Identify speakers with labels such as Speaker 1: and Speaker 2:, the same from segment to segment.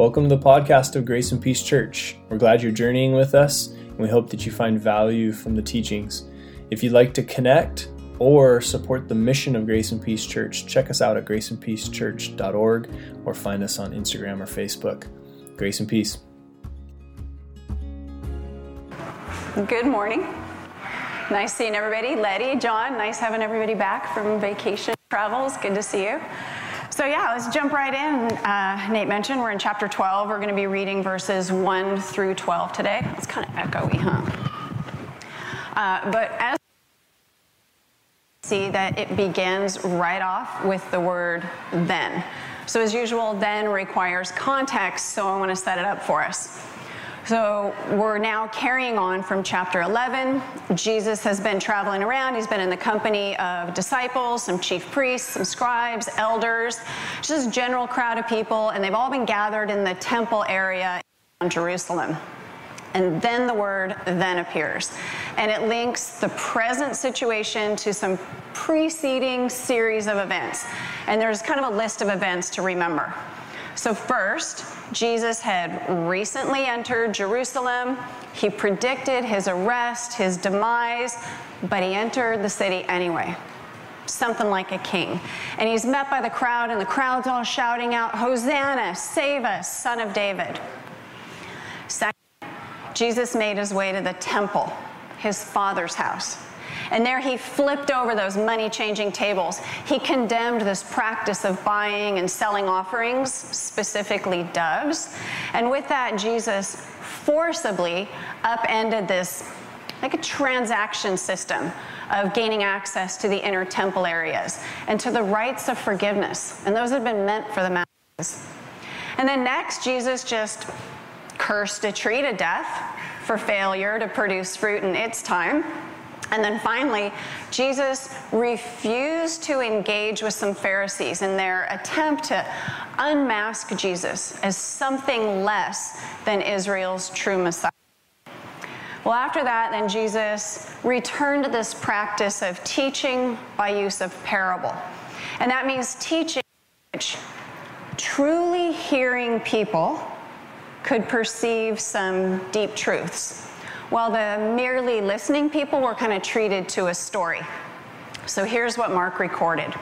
Speaker 1: Welcome to the podcast of Grace and Peace Church. We're glad you're journeying with us, and we hope that you find value from the teachings. If you'd like to connect or support the mission of Grace and Peace Church, check us out at graceandpeacechurch.org or find us on Instagram or Facebook. Grace and Peace.
Speaker 2: Good morning. Nice seeing everybody. Letty, John, nice having everybody back from vacation travels. Good to see you. So, yeah, let's jump right in. Uh, Nate mentioned we're in chapter 12. We're going to be reading verses 1 through 12 today. It's kind of echoey, huh? Uh, but as see that it begins right off with the word then. So, as usual, then requires context, so I want to set it up for us. So we're now carrying on from chapter 11. Jesus has been traveling around. He's been in the company of disciples, some chief priests, some scribes, elders, just a general crowd of people, and they've all been gathered in the temple area in Jerusalem. And then the word then appears. And it links the present situation to some preceding series of events. And there's kind of a list of events to remember. So, first, Jesus had recently entered Jerusalem. He predicted his arrest, his demise, but he entered the city anyway, something like a king. And he's met by the crowd, and the crowd's all shouting out, Hosanna, save us, son of David. Second, Jesus made his way to the temple, his father's house. And there he flipped over those money changing tables. He condemned this practice of buying and selling offerings, specifically doves. And with that, Jesus forcibly upended this like a transaction system of gaining access to the inner temple areas and to the rites of forgiveness. And those had been meant for the masses. And then next, Jesus just cursed a tree to death for failure to produce fruit in its time. And then finally, Jesus refused to engage with some Pharisees in their attempt to unmask Jesus as something less than Israel's true Messiah. Well, after that, then Jesus returned to this practice of teaching by use of parable. And that means teaching which truly hearing people could perceive some deep truths while the merely listening people were kind of treated to a story. So here's what Mark recorded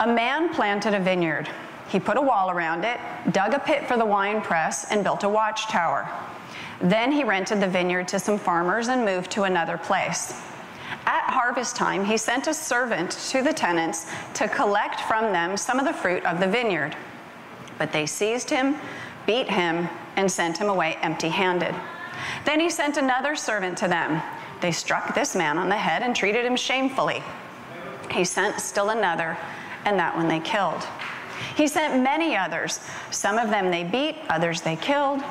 Speaker 2: A man planted a vineyard. He put a wall around it, dug a pit for the wine press, and built a watchtower. Then he rented the vineyard to some farmers and moved to another place. At harvest time, he sent a servant to the tenants to collect from them some of the fruit of the vineyard. But they seized him, beat him, and sent him away empty handed. Then he sent another servant to them. They struck this man on the head and treated him shamefully. He sent still another, and that one they killed. He sent many others. Some of them they beat, others they killed.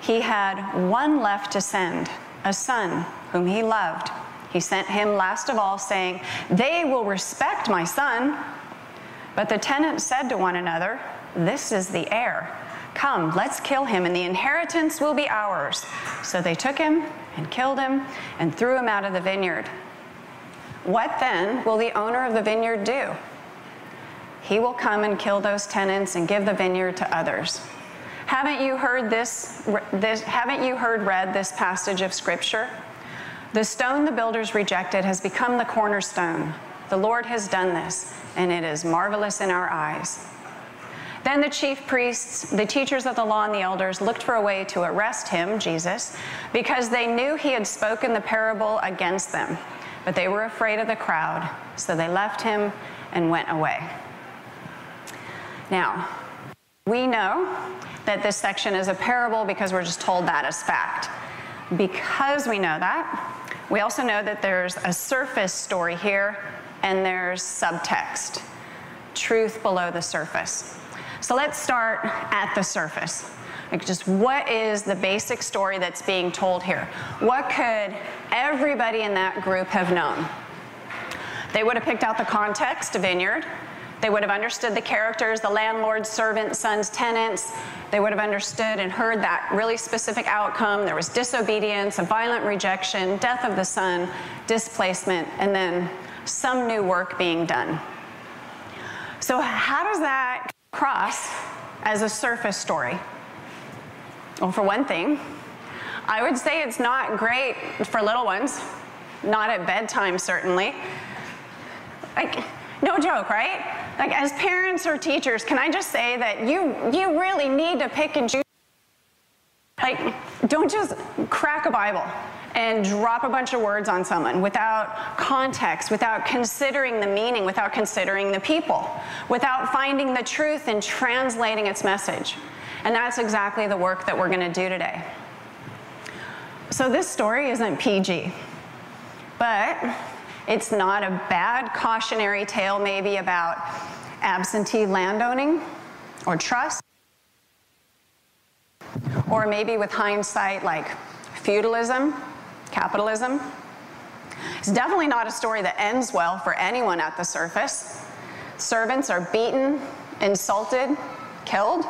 Speaker 2: He had one left to send, a son whom he loved. He sent him last of all, saying, They will respect my son. But the tenants said to one another, This is the heir. Come, let's kill him, and the inheritance will be ours. So they took him and killed him and threw him out of the vineyard. What then will the owner of the vineyard do? He will come and kill those tenants and give the vineyard to others. Haven't you heard this, this haven't you heard read this passage of scripture? The stone the builders rejected has become the cornerstone. The Lord has done this, and it is marvelous in our eyes. Then the chief priests, the teachers of the law, and the elders looked for a way to arrest him, Jesus, because they knew he had spoken the parable against them. But they were afraid of the crowd, so they left him and went away. Now, we know that this section is a parable because we're just told that as fact. Because we know that, we also know that there's a surface story here and there's subtext, truth below the surface. So let's start at the surface. Like, just what is the basic story that's being told here? What could everybody in that group have known? They would have picked out the context, vineyard. They would have understood the characters, the landlord, servant, sons, tenants. They would have understood and heard that really specific outcome. There was disobedience, a violent rejection, death of the son, displacement, and then some new work being done. So, how does that cross as a surface story? Well, for one thing, I would say it's not great for little ones, not at bedtime, certainly. Like, no joke, right? Like, as parents or teachers, can I just say that you, you really need to pick and choose? Like, don't just crack a Bible and drop a bunch of words on someone without context, without considering the meaning, without considering the people, without finding the truth and translating its message. And that's exactly the work that we're going to do today. So, this story isn't PG, but it's not a bad cautionary tale, maybe about absentee landowning or trust, or maybe with hindsight, like feudalism, capitalism. It's definitely not a story that ends well for anyone at the surface. Servants are beaten, insulted, killed.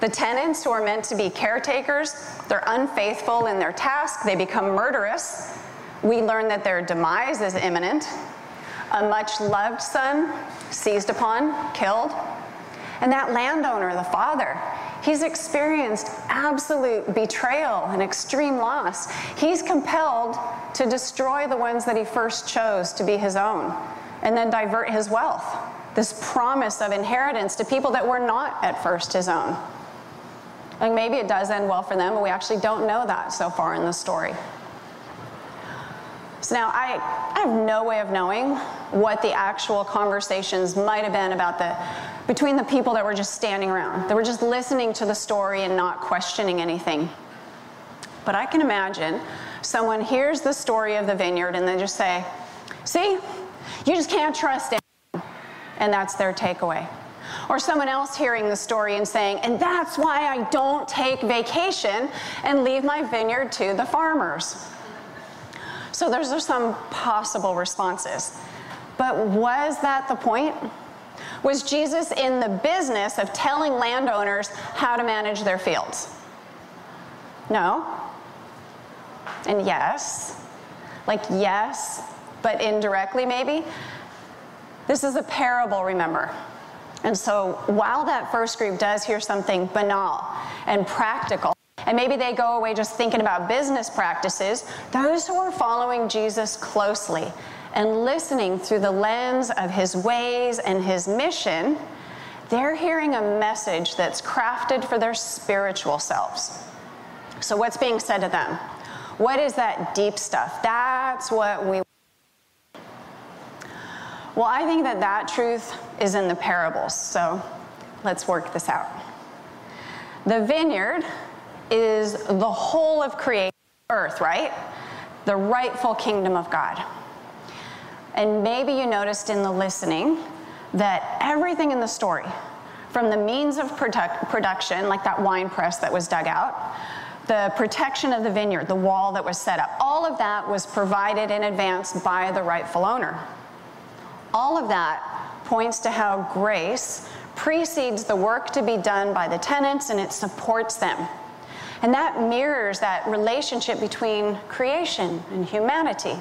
Speaker 2: The tenants, who are meant to be caretakers, they're unfaithful in their task, they become murderous. We learn that their demise is imminent. A much loved son seized upon, killed. And that landowner, the father, he's experienced absolute betrayal and extreme loss. He's compelled to destroy the ones that he first chose to be his own and then divert his wealth, this promise of inheritance to people that were not at first his own. And maybe it does end well for them, but we actually don't know that so far in the story. So now I, I have no way of knowing what the actual conversations might have been about the between the people that were just standing around, that were just listening to the story and not questioning anything. But I can imagine someone hears the story of the vineyard and they just say, See, you just can't trust anyone. And that's their takeaway. Or someone else hearing the story and saying, And that's why I don't take vacation and leave my vineyard to the farmers. So those are some possible responses. But was that the point? Was Jesus in the business of telling landowners how to manage their fields? No. And yes. Like, yes, but indirectly, maybe. This is a parable, remember. And so, while that first group does hear something banal and practical, and maybe they go away just thinking about business practices, those who are following Jesus closely and listening through the lens of his ways and his mission, they're hearing a message that's crafted for their spiritual selves. So, what's being said to them? What is that deep stuff? That's what we. Well, I think that that truth is in the parables. So, let's work this out. The vineyard is the whole of creation, earth, right? The rightful kingdom of God. And maybe you noticed in the listening that everything in the story, from the means of product, production, like that wine press that was dug out, the protection of the vineyard, the wall that was set up, all of that was provided in advance by the rightful owner. All of that points to how grace precedes the work to be done by the tenants and it supports them. And that mirrors that relationship between creation and humanity.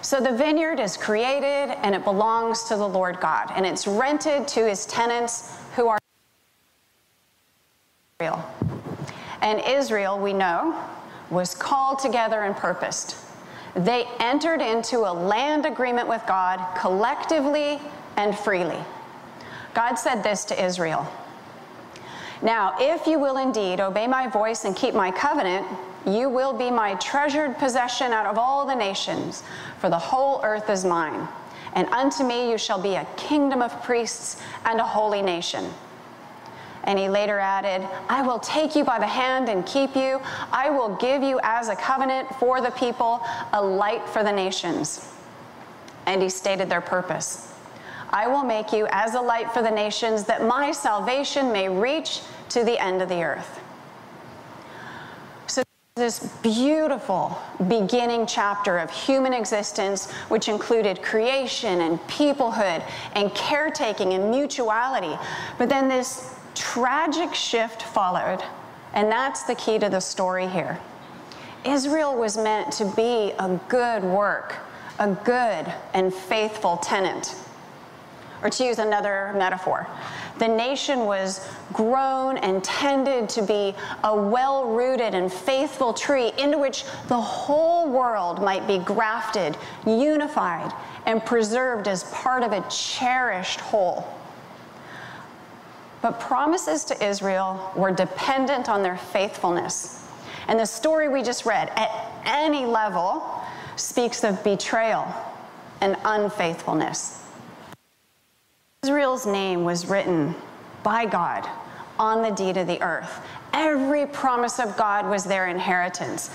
Speaker 2: So the vineyard is created and it belongs to the Lord God, and it's rented to his tenants who are Israel. And Israel, we know, was called together and purposed. They entered into a land agreement with God collectively and freely. God said this to Israel Now, if you will indeed obey my voice and keep my covenant, you will be my treasured possession out of all the nations, for the whole earth is mine. And unto me you shall be a kingdom of priests and a holy nation. And he later added, I will take you by the hand and keep you. I will give you as a covenant for the people, a light for the nations. And he stated their purpose I will make you as a light for the nations, that my salvation may reach to the end of the earth So, this beautiful beginning chapter of human existence, which included creation and peoplehood and caretaking and mutuality. But then this tragic shift followed, and that's the key to the story here. Israel was meant to be a good work, a good and faithful tenant. Or to use another metaphor, the nation was grown and tended to be a well rooted and faithful tree into which the whole world might be grafted, unified, and preserved as part of a cherished whole. But promises to Israel were dependent on their faithfulness. And the story we just read, at any level, speaks of betrayal and unfaithfulness. Israel's name was written by God on the deed of the earth. Every promise of God was their inheritance.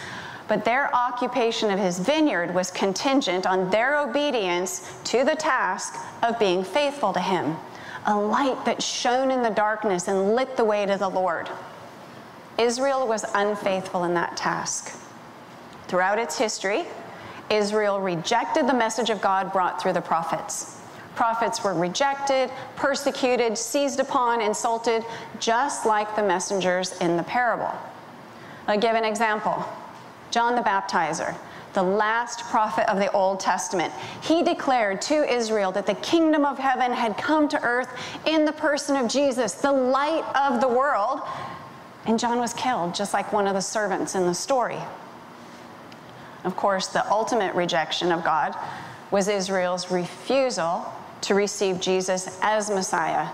Speaker 2: But their occupation of his vineyard was contingent on their obedience to the task of being faithful to him, a light that shone in the darkness and lit the way to the Lord. Israel was unfaithful in that task. Throughout its history, Israel rejected the message of God brought through the prophets. Prophets were rejected, persecuted, seized upon, insulted, just like the messengers in the parable. I'll give an example John the Baptizer, the last prophet of the Old Testament. He declared to Israel that the kingdom of heaven had come to earth in the person of Jesus, the light of the world. And John was killed, just like one of the servants in the story. Of course, the ultimate rejection of God was Israel's refusal to receive Jesus as Messiah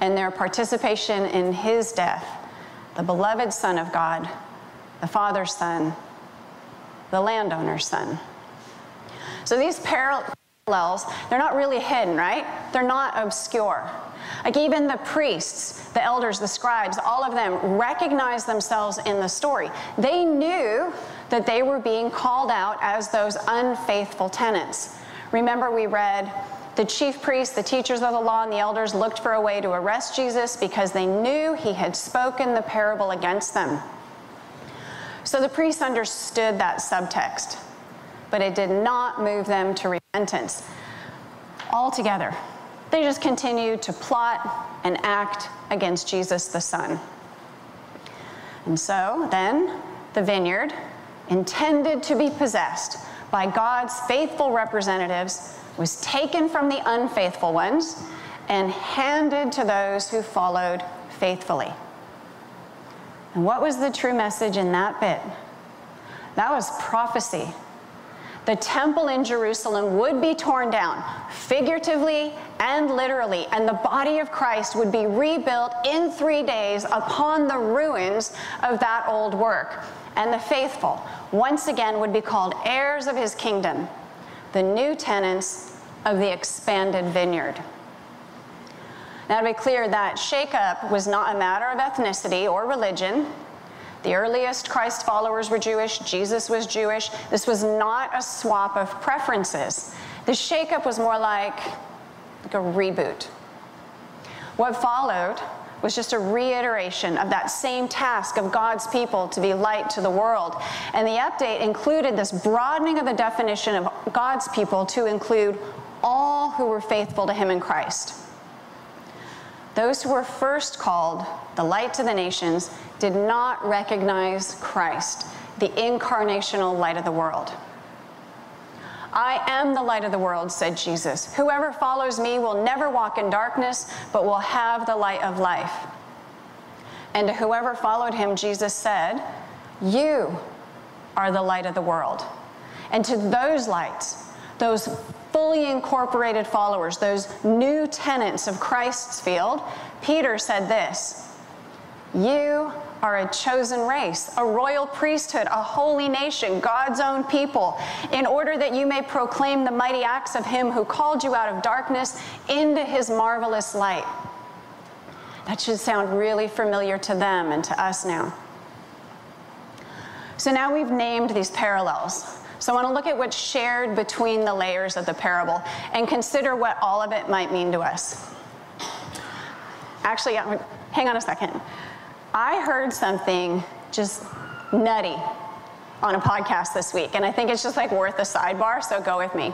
Speaker 2: and their participation in his death, the beloved Son of God, the Father's Son, the landowner's Son. So these parallels, they're not really hidden, right? They're not obscure. Like even the priests, the elders, the scribes, all of them recognize themselves in the story. They knew that they were being called out as those unfaithful tenants. Remember, we read the chief priests, the teachers of the law, and the elders looked for a way to arrest Jesus because they knew he had spoken the parable against them. So the priests understood that subtext, but it did not move them to repentance. Altogether, they just continued to plot and act against Jesus the Son. And so then, the vineyard, intended to be possessed by God's faithful representatives, was taken from the unfaithful ones and handed to those who followed faithfully. And what was the true message in that bit? That was prophecy. The temple in Jerusalem would be torn down, figuratively and literally, and the body of Christ would be rebuilt in three days upon the ruins of that old work. And the faithful, once again, would be called heirs of his kingdom the new tenants of the expanded vineyard. Now, to be clear, that shakeup was not a matter of ethnicity or religion. The earliest Christ followers were Jewish, Jesus was Jewish. This was not a swap of preferences. The shakeup was more like, like a reboot. What followed was just a reiteration of that same task of God's people to be light to the world. And the update included this broadening of the definition of God's people to include all who were faithful to Him in Christ. Those who were first called the light to the nations did not recognize Christ, the incarnational light of the world. I am the light of the world, said Jesus. Whoever follows me will never walk in darkness, but will have the light of life. And to whoever followed him, Jesus said, You are the light of the world. And to those lights, those fully incorporated followers, those new tenants of Christ's field, Peter said this You are a chosen race, a royal priesthood, a holy nation, God's own people, in order that you may proclaim the mighty acts of Him who called you out of darkness into His marvelous light. That should sound really familiar to them and to us now. So now we've named these parallels. So I want to look at what's shared between the layers of the parable and consider what all of it might mean to us. Actually, hang on a second. I heard something just nutty on a podcast this week, and I think it's just like worth a sidebar, so go with me.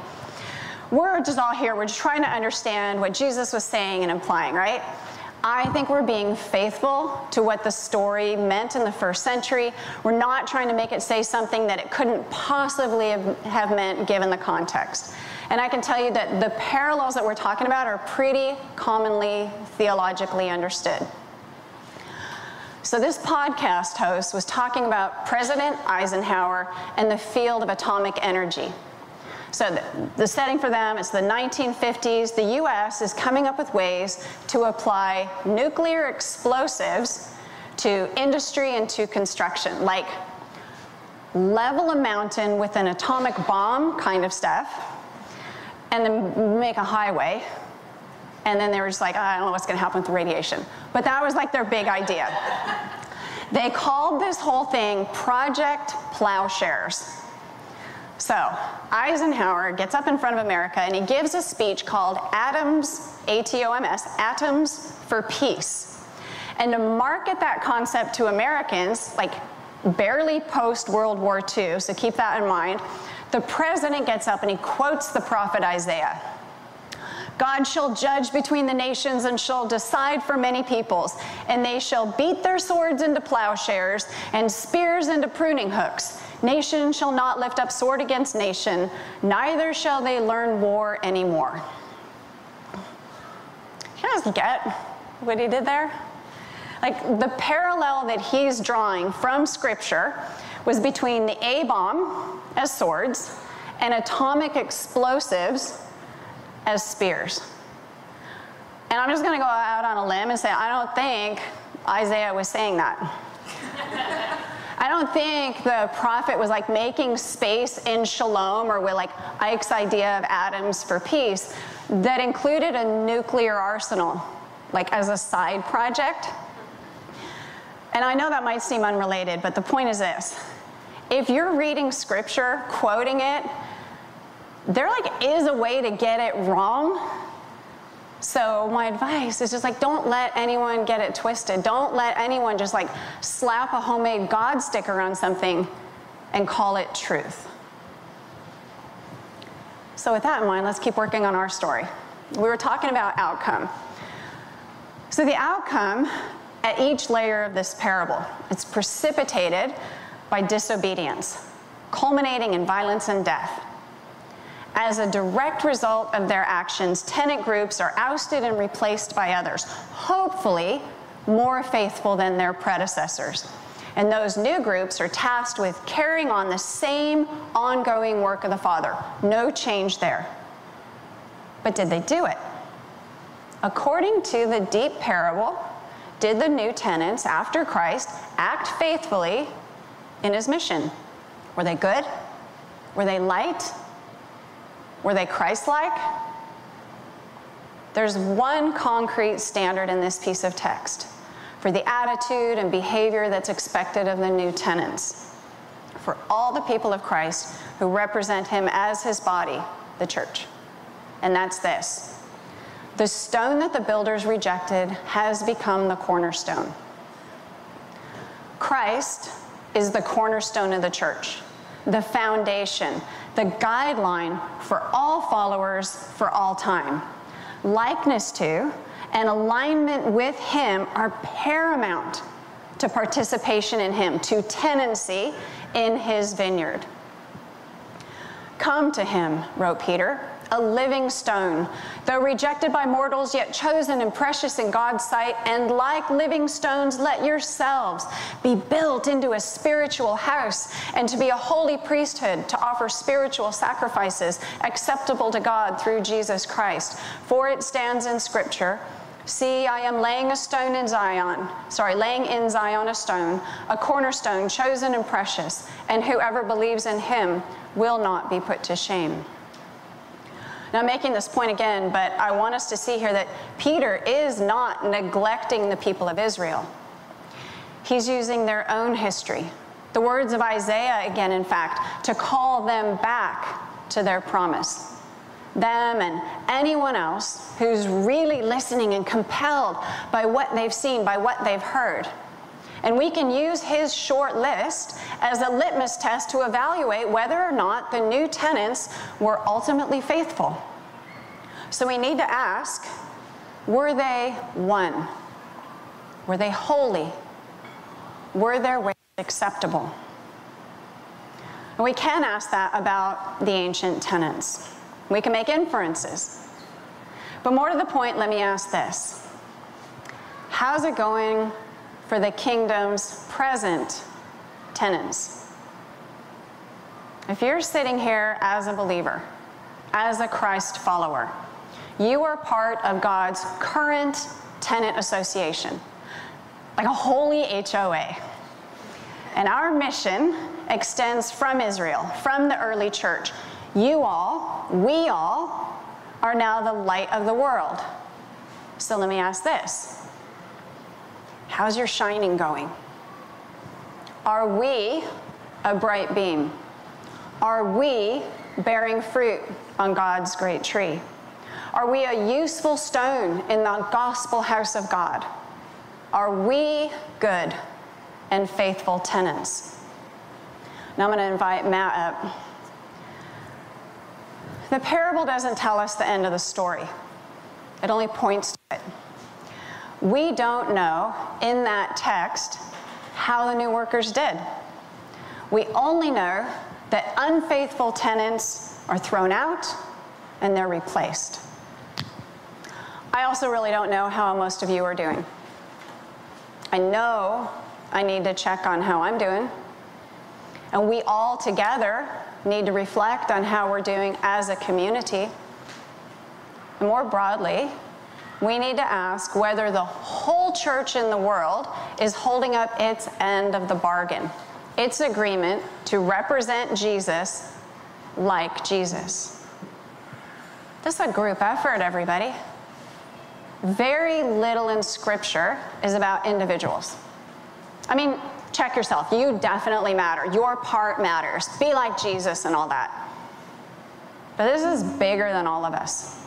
Speaker 2: We're just all here, we're just trying to understand what Jesus was saying and implying, right? I think we're being faithful to what the story meant in the first century. We're not trying to make it say something that it couldn't possibly have meant given the context. And I can tell you that the parallels that we're talking about are pretty commonly theologically understood. So, this podcast host was talking about President Eisenhower and the field of atomic energy. So, the, setting for them is the 1950s. The US is coming up with ways to apply nuclear explosives to industry and to construction, like level a mountain with an atomic bomb kind of stuff, and then make a highway. And then they were just like, I don't know what's going to happen with the radiation. But that was like their big idea. they called this whole thing Project Plowshares. So Eisenhower gets up in front of America and he gives a speech called Atoms, A T O M S, Atoms for Peace. And to market that concept to Americans, like barely post World War II, so keep that in mind, the president gets up and he quotes the prophet Isaiah. God shall judge between the nations and shall decide for many peoples, and they shall beat their swords into plowshares and spears into pruning hooks. Nation shall not lift up sword against nation, neither shall they learn war anymore. You guys get what he did there? Like the parallel that he's drawing from scripture was between the A bomb as swords and atomic explosives as spears. And I'm just going to go out on a limb and say, I don't think Isaiah was saying that. I don't think the prophet was like making space in shalom or with like Ike's idea of atoms for peace that included a nuclear arsenal, like as a side project. And I know that might seem unrelated, but the point is this if you're reading scripture, quoting it, there like is a way to get it wrong. So my advice is just like don't let anyone get it twisted. Don't let anyone just like slap a homemade God sticker on something and call it truth. So with that in mind, let's keep working on our story. We were talking about outcome. So the outcome at each layer of this parable, it's precipitated by disobedience, culminating in violence and death. As a direct result of their actions, tenant groups are ousted and replaced by others, hopefully more faithful than their predecessors. And those new groups are tasked with carrying on the same ongoing work of the Father. No change there. But did they do it? According to the deep parable, did the new tenants after Christ act faithfully in his mission? Were they good? Were they light? Were they Christ like? There's one concrete standard in this piece of text for the attitude and behavior that's expected of the new tenants, for all the people of Christ who represent him as his body, the church. And that's this the stone that the builders rejected has become the cornerstone. Christ is the cornerstone of the church, the foundation, the guideline for all followers for all time. Likeness to and alignment with Him are paramount to participation in Him, to tenancy in His vineyard. Come to Him, wrote Peter, a living stone, though rejected by mortals, yet chosen and precious in God's sight. And like living stones, let yourselves be built into a spiritual house and to be a holy priesthood to offer spiritual sacrifices acceptable to God through Jesus Christ. For it stands in Scripture. See, I am laying a stone in Zion, sorry, laying in Zion a stone, a cornerstone chosen and precious, and whoever believes in him will not be put to shame. Now, I'm making this point again, but I want us to see here that Peter is not neglecting the people of Israel. He's using their own history, the words of Isaiah again, in fact, to call them back to their promise. Them and anyone else who's really listening and compelled by what they've seen, by what they've heard. And we can use his short list as a litmus test to evaluate whether or not the new tenants were ultimately faithful. So we need to ask were they one? Were they holy? Were their ways acceptable? And we can ask that about the ancient tenants. We can make inferences. But more to the point, let me ask this How's it going for the kingdom's present tenants? If you're sitting here as a believer, as a Christ follower, you are part of God's current tenant association, like a holy HOA. And our mission extends from Israel, from the early church. You all, we all, are now the light of the world. So let me ask this How's your shining going? Are we a bright beam? Are we bearing fruit on God's great tree? Are we a useful stone in the gospel house of God? Are we good and faithful tenants? Now I'm going to invite Matt up. The parable doesn't tell us the end of the story, it only points to it. We don't know in that text how the new workers did. We only know that unfaithful tenants are thrown out and they're replaced. I also really don't know how most of you are doing. I know I need to check on how I'm doing. And we all together need to reflect on how we're doing as a community. And more broadly, we need to ask whether the whole church in the world is holding up its end of the bargain, its agreement to represent Jesus like Jesus. This is a group effort, everybody. Very little in Scripture is about individuals. I mean, check yourself. You definitely matter. Your part matters. Be like Jesus and all that. But this is bigger than all of us.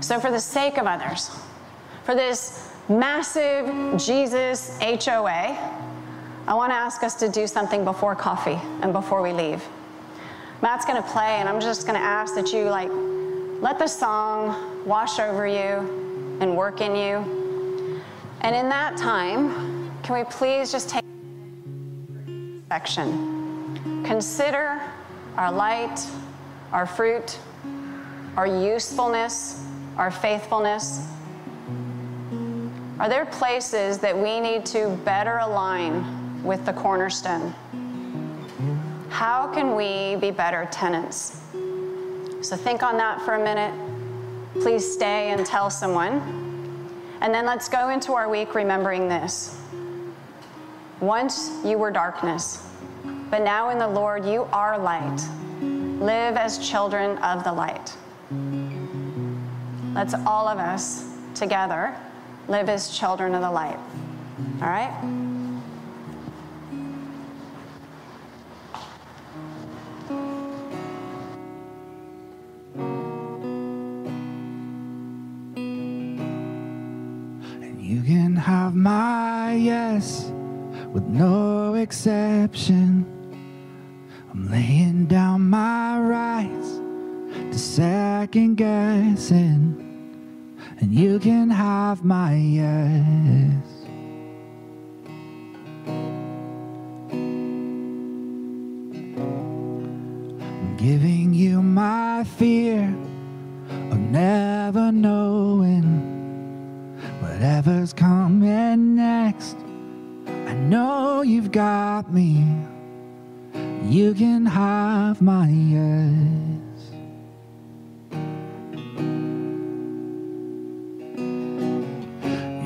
Speaker 2: So, for the sake of others, for this massive Jesus HOA, I want to ask us to do something before coffee and before we leave. Matt's going to play, and I'm just going to ask that you, like, let the song wash over you and work in you. And in that time, can we please just take section? Consider our light, our fruit, our usefulness, our faithfulness? Are there places that we need to better align with the cornerstone? How can we be better tenants? So think on that for a minute. Please stay and tell someone. And then let's go into our week remembering this. Once you were darkness, but now in the Lord you are light. Live as children of the light. Let's all of us together live as children of the light. All right?
Speaker 3: And you can have my yes with no exception. I'm laying down my rights to second guessing and you can have my yes. I'm giving you my fear of never knowing whatever's coming next. I know you've got me. You can have my yes.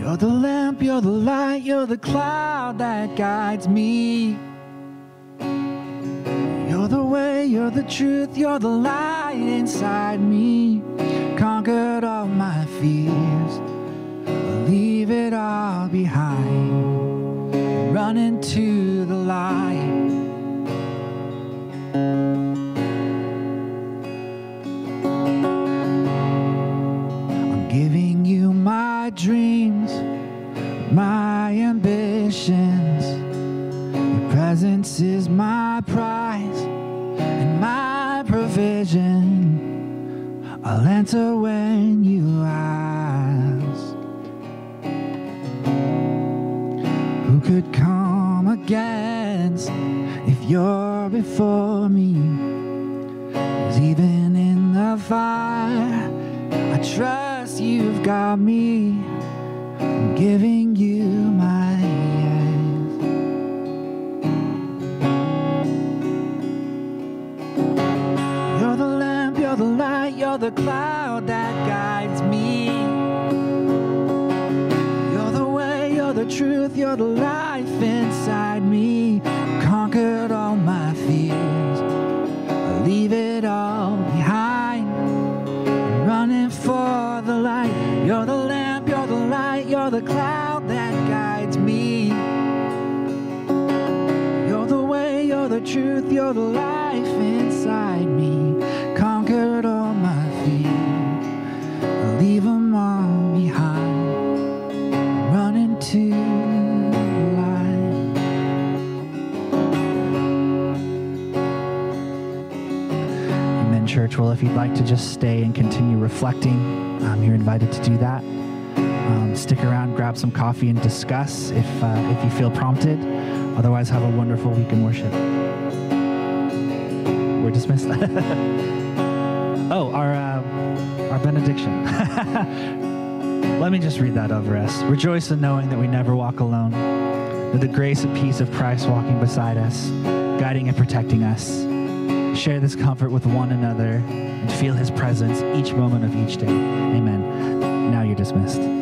Speaker 3: You're the lamp, you're the light, you're the cloud that guides me. You're the way, you're the truth, you're the light inside me. Conquered all my fears, leave it all behind. Run into the light. I'm presence is my prize and my provision. I'll answer when you ask. Who could come against if you're before me? 'Cause even in the fire. I trust you've got me. I'm giving the cloud that guides me. You're the way, you're the truth, you're the life inside me. Conquered all my fears. I leave it all behind. I'm running for the light. You're the lamp, you're the light, you're the cloud that guides me. You're the way, you're the truth, you're the life church. Well, if you'd like to just stay and continue reflecting, um, you're invited to do that. Um, stick around, grab some coffee, and discuss if uh, if you feel prompted. Otherwise, have a wonderful week in worship. We're dismissed. oh, our uh, our benediction. Let me just read that over us. Rejoice in knowing that we never walk alone. That the grace and peace of Christ walking beside us, guiding and protecting us. Share this comfort with one another and feel his presence each moment of each day. Amen. Now you're dismissed.